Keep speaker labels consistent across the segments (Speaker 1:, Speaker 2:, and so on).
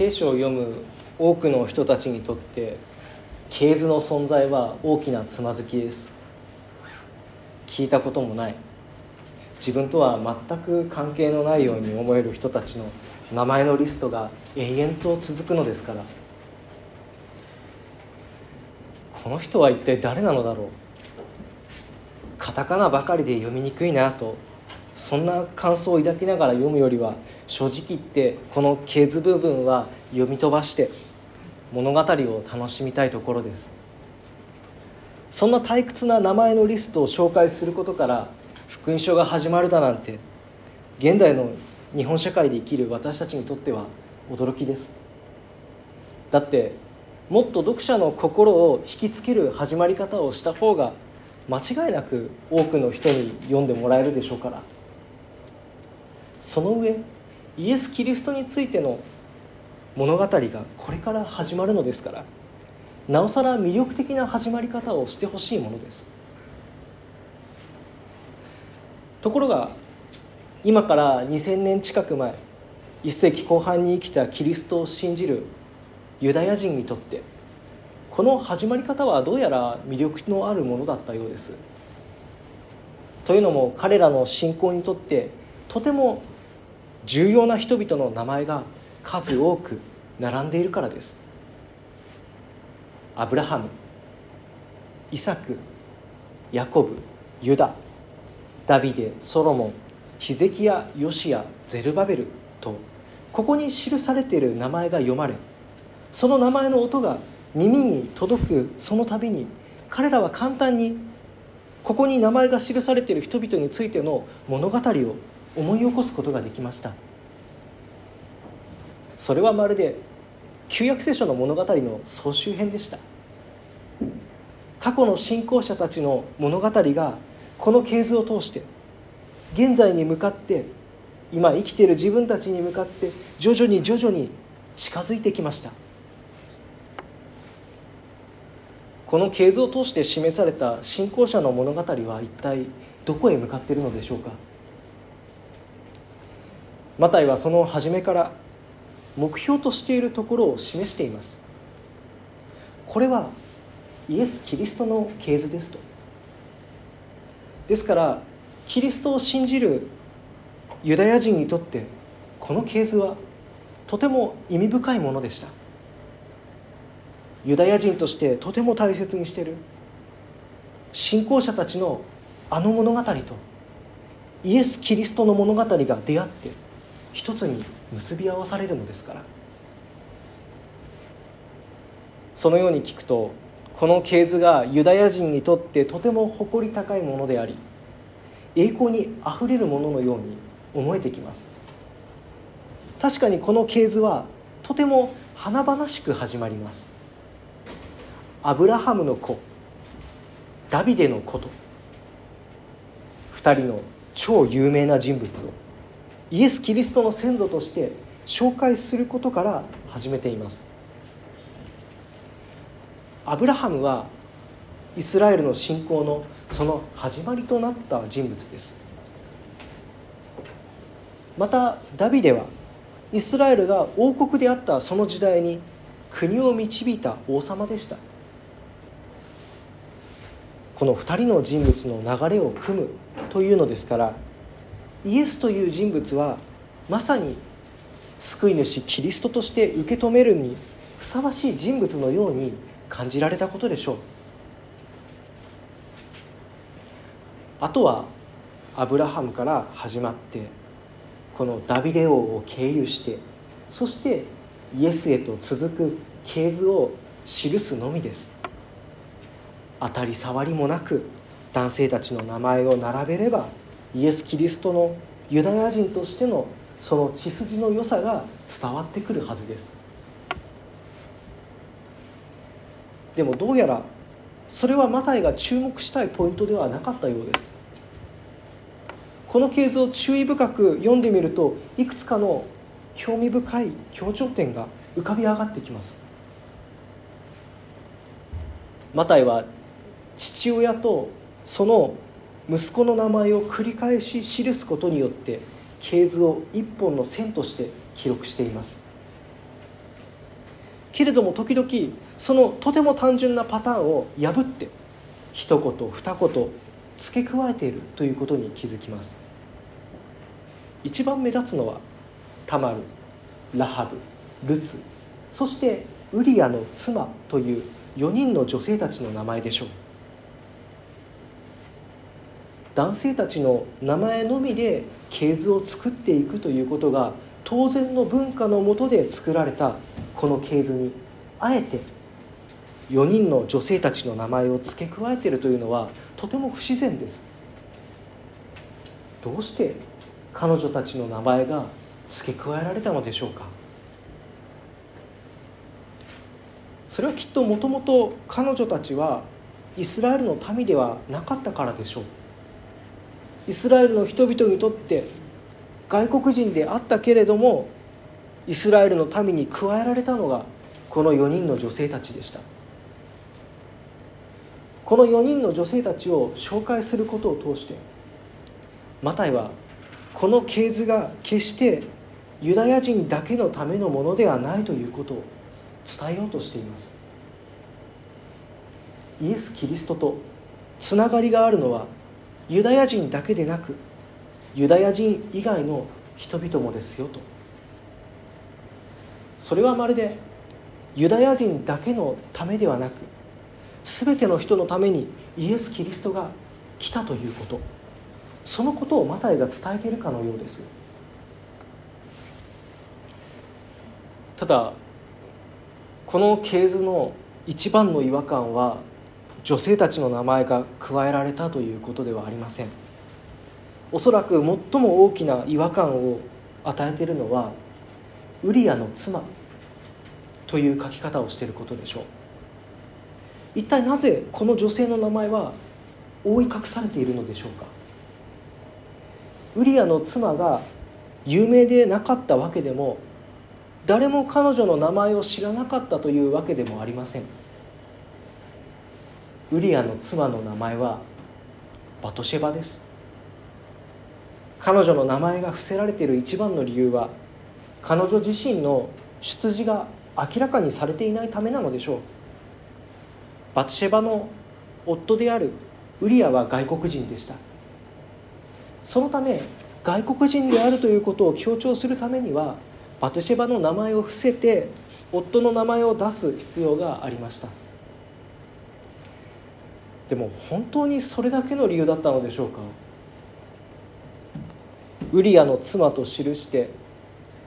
Speaker 1: 聖書を読む多くの人たちにとって系図の存在は大きなつまずきです。聞いたこともない。自分とは全く関係のないように思える人たちの名前のリストが永遠と続くのですから。この人は一体誰なのだろう。カタカナばかりで読みにくいなとそんな感想を抱きながら読むよりは正直言ってこの系図部分は読み飛ばして物語を楽しみたいところです。そんな退屈な名前のリストを紹介することから福音書が始まるだなんて現代の日本社会で生きる私たちにとっては驚きです。だってもっと読者の心を引きつける始まり方をした方が間違いなく多くの人に読んでもらえるでしょうから。その上イエス・キリストについての物語がこれから始まるのですからなおさら魅力的な始まり方をしてほしいものです。ところが今から2000年近く前1世紀後半に生きたキリストを信じるユダヤ人にとってこの始まり方はどうやら魅力のあるものだったようです。というのも彼らの信仰にとってとても重要な人々の名前が数多く並んでいるからです。アブラハムイサクヤコブユダダビデソロモンヒゼキヤヨシアゼルバベルとここに記されている名前が読まれその名前の音が耳に届くその度に彼らは簡単にここに名前が記されている人々についての物語を思い起こすことができました。それはまるで旧約聖書の物語の総集編でした。過去の信仰者たちの物語がこの系図を通して現在に向かって今生きている自分たちに向かって徐々に徐々に近づいてきました。この系図を通して示された信仰者の物語は一体どこへ向かっているのでしょうか。マタイはその初めから目標としているところを示しています。これはイエス・キリストの系図ですと。ですからキリストを信じるユダヤ人にとってこの系図はとても意味深いものでした。ユダヤ人としてとても大切にしている信仰者たちのあの物語とイエス・キリストの物語が出会って一つに結び合わされるのですから。そのように聞くとこの系図がユダヤ人にとってとても誇り高いものであり栄光にあふれるもののように思えてきます。確かにこの系図はとても華々しく始まります。アブラハムの子ダビデの子と。2人の超有名な人物をイエス・キリストの先祖として紹介することから始めています。アブラハムはイスラエルの信仰のその始まりとなった人物です。またダビデはイスラエルが王国であったその時代に国を導いた王様でした。この2人の人物の流れを組むというのですからイエスという人物はまさに救い主キリストとして受け止めるにふさわしい人物のように感じられたことでしょう。あとはアブラハムから始まってこのダビデ王を経由してそしてイエスへと続く系図を記すのみです。当たり障りもなく男性たちの名前を並べればイエス・キリストのユダヤ人としてのその血筋の良さが伝わってくるはずです。でもどうやらそれはマタイが注目したいポイントではなかったようです。この系図を注意深く読んでみるといくつかの興味深い強調点が浮かび上がってきます。マタイは父親とその息子の名前を繰り返し記すことによって系図を一本の線として記録しています。けれども時々そのとても単純なパターンを破って一言二言付け加えているということに気づきます。一番目立つのはタマルラハブルツそしてウリアの妻という4人の女性たちの名前でしょう。男性たちの名前のみで系図を作っていくということが当然の文化のもとで作られたこの系図にあえて4人の女性たちの名前を付け加えているというのはとても不自然です。どうして彼女たちの名前が付け加えられたのでしょうか？それはきっともともと彼女たちはイスラエルの民ではなかったからでしょう。イスラエルの人々にとって外国人であったけれどもイスラエルの民に加えられたのがこの4人の女性たちでした。この4人の女性たちを紹介することを通してマタイはこの系図が決してユダヤ人だけのためのものではないということを伝えようとしています。イエス・キリストとつながりがあるのはユダヤ人だけでなくユダヤ人以外の人々もですよと。それはまるでユダヤ人だけのためではなく全ての人のためにイエス・キリストが来たということ。そのことをマタイが伝えているかのようです。ただこの系図の一番の違和感は女性たちの名前が加えられたということではありません。おそらく最も大きな違和感を与えているのはウリアの妻という書き方をしていることでしょう。一体なぜこの女性の名前は覆い隠されているのでしょうか。ウリアの妻が有名でなかったわけでも誰も彼女の名前を知らなかったというわけでもありません。ウリアの妻の名前はバトシェバです。彼女の名前が伏せられている一番の理由は彼女自身の出自が明らかにされていないためなのでしょう。バトシェバの夫であるウリアは外国人でした。そのため外国人であるということを強調するためにはバトシェバの名前を伏せて夫の名前を出す必要がありました。でも本当にそれだけの理由だったのでしょうか？ウリアの妻と記して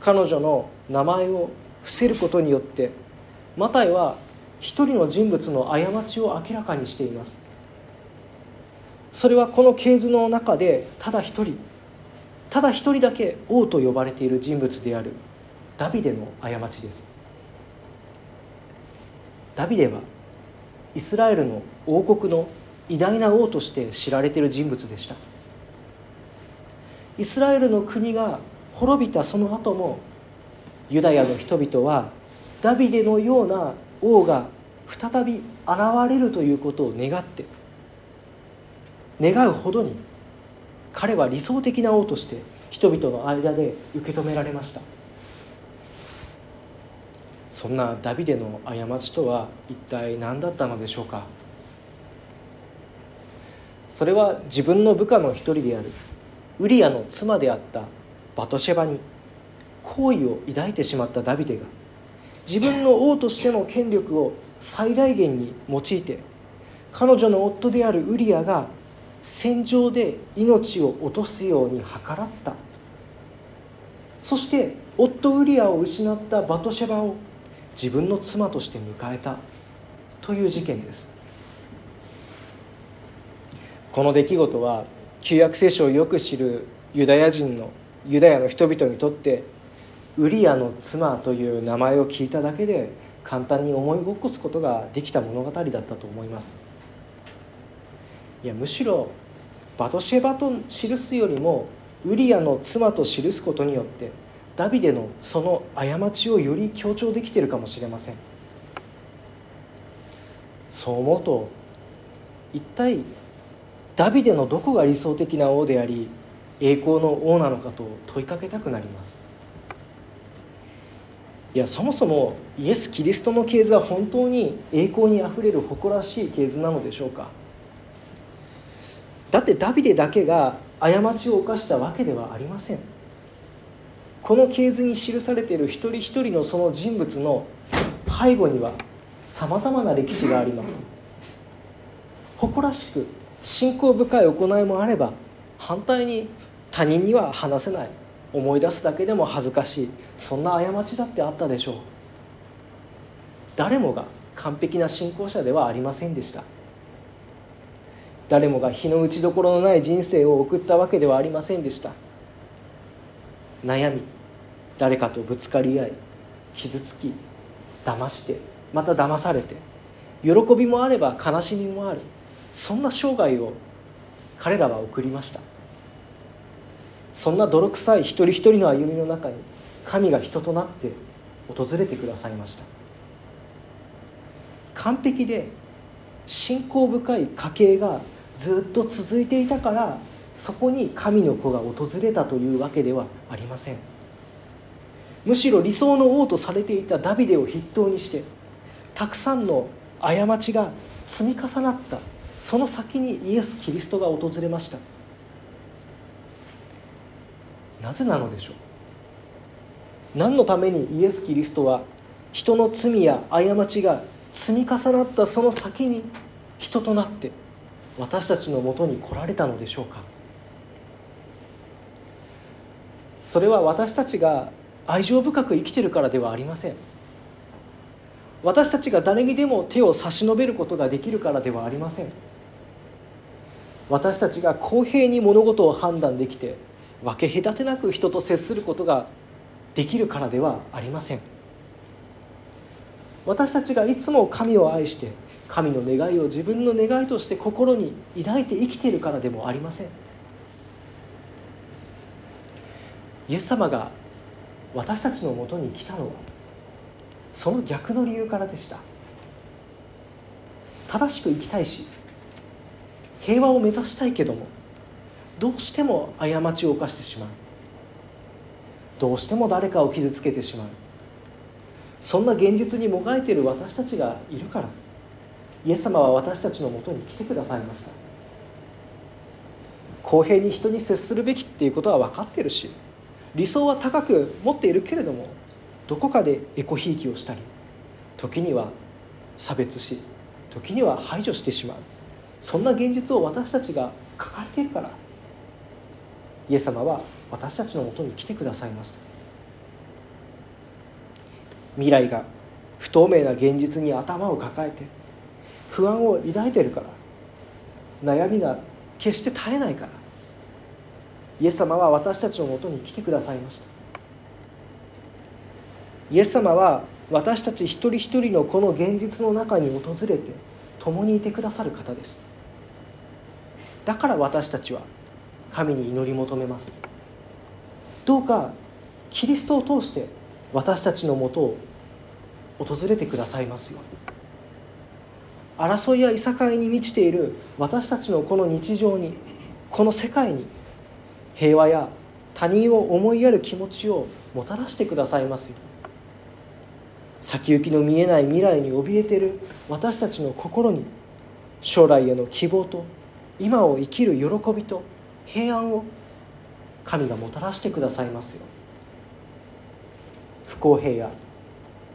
Speaker 1: 彼女の名前を伏せることによってマタイは一人の人物の過ちを明らかにしています。それはこの系図の中でただ一人ただ一人だけ王と呼ばれている人物であるダビデの過ちです。ダビデはイスラエルの王国の偉大な王として知られている人物でした。イスラエルの国が滅びたその後もユダヤの人々はダビデのような王が再び現れるということを願って願うほどに彼は理想的な王として人々の間で受け止められました。そんなダビデの過ちとは一体何だったのでしょうか？それは自分の部下の一人であるウリアの妻であったバトシェバに好意を抱いてしまったダビデが自分の王としての権力を最大限に用いて彼女の夫であるウリアが戦場で命を落とすように計らった。そして夫ウリアを失ったバトシェバを自分の妻として迎えたという事件です。この出来事は旧約聖書をよく知るユダヤ人のユダヤの人々にとってウリアの妻という名前を聞いただけで簡単に思い起こすことができた物語だったと思います。いやむしろバトシェバと記すよりもウリアの妻と記すことによってダビデのその過ちをより強調できているかもしれません。そう思うと一体ダビデのどこが理想的な王であり栄光の王なのかと問いかけたくなります。いやそもそもイエス・キリストの系図は本当に栄光にあふれる誇らしい系図なのでしょうか。だってダビデだけが過ちを犯したわけではありません。この系図に記されている一人一人のその人物の背後にはさまざまな歴史があります。誇らしく信仰深い行いもあれば反対に他人には話せない思い出すだけでも恥ずかしい。そんな過ちだってあったでしょう。誰もが完璧な信仰者ではありませんでした。誰もが日の打ちどころのない人生を送ったわけではありませんでした。悩み誰かとぶつかり合い傷つき騙してまた騙されて喜びもあれば悲しみもある。そんな生涯を彼らは送りました。そんな泥臭い一人一人の歩みの中に神が人となって訪れてくださいました。完璧で信仰深い家系がずっと続いていたからそこに神の子が訪れたというわけではありません。むしろ理想の王とされていたダビデを筆頭にしてたくさんの過ちが積み重なったその先にイエス・キリストが訪れました。なぜなのでしょう何のためにイエス・キリストは人の罪や過ちが積み重なったその先に人となって私たちのもとに来られたのでしょうか？それは私たちが愛情深く生きてるからではありません。私たちが誰にでも手を差し伸べることができるからではありません。私たちが公平に物事を判断できて分け隔てなく人と接することができるからではありません。私たちがいつも神を愛して神の願いを自分の願いとして心に抱いて生きているからでもありません。イエス様が私たちのもとに来たのはその逆の理由からでした。正しく生きたいし平和を目指したいけどもどうしても過ちを犯してしまう。どうしても誰かを傷つけてしまう。そんな現実にもがいている私たちがいるからイエス様は私たちのもとに来てくださいました。公平に人に接するべきっていうことは分かってるし理想は高く持っているけれどもどこかでエコひいきをしたり時には差別し時には排除してしまう。そんな現実を私たちが抱えているからイエス様は私たちのもとに来てくださいました。未来が不透明な現実に頭を抱えて不安を抱いているから悩みが決して絶えないからイエス様は私たちのもとに来てくださいました。イエス様は私たち一人一人のこの現実の中に訪れて共にいてくださる方です。だから私たちは神に祈り求めます。どうかキリストを通して私たちのもとを訪れてくださいますように。争いやいさかいに満ちている私たちのこの日常にこの世界に平和や他人を思いやる気持ちをもたらしてくださいますよ先行きの見えない未来に怯えてる私たちの心に将来への希望と今を生きる喜びと平安を神がもたらしてくださいますよ不公平や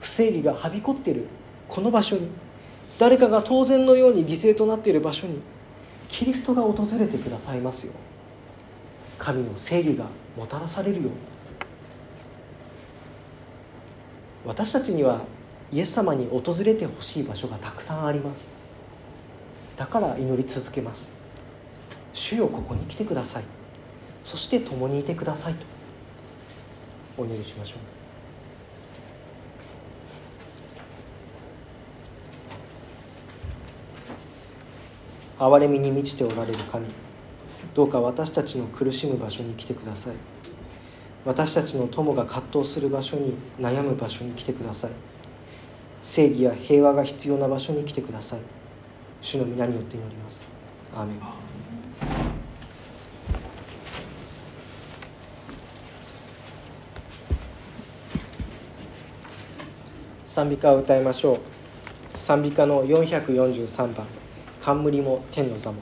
Speaker 1: 不正義がはびこっているこの場所に誰かが当然のように犠牲となっている場所にキリストが訪れてくださいますよ神の正義がもたらされるように。私たちにはイエス様に訪れてほしい場所がたくさんあります。だから祈り続けます。主よここに来てください。そして共にいてくださいと。お祈りしましょう。憐れみに満ちておられる神。どうか私たちの苦しむ場所に来てください。私たちの友が葛藤する場所に悩む場所に来てください。正義や平和が必要な場所に来てください。主の皆によって祈ります。アーメン。賛美歌を歌いましょう。賛美歌の443番「冠も天の座も」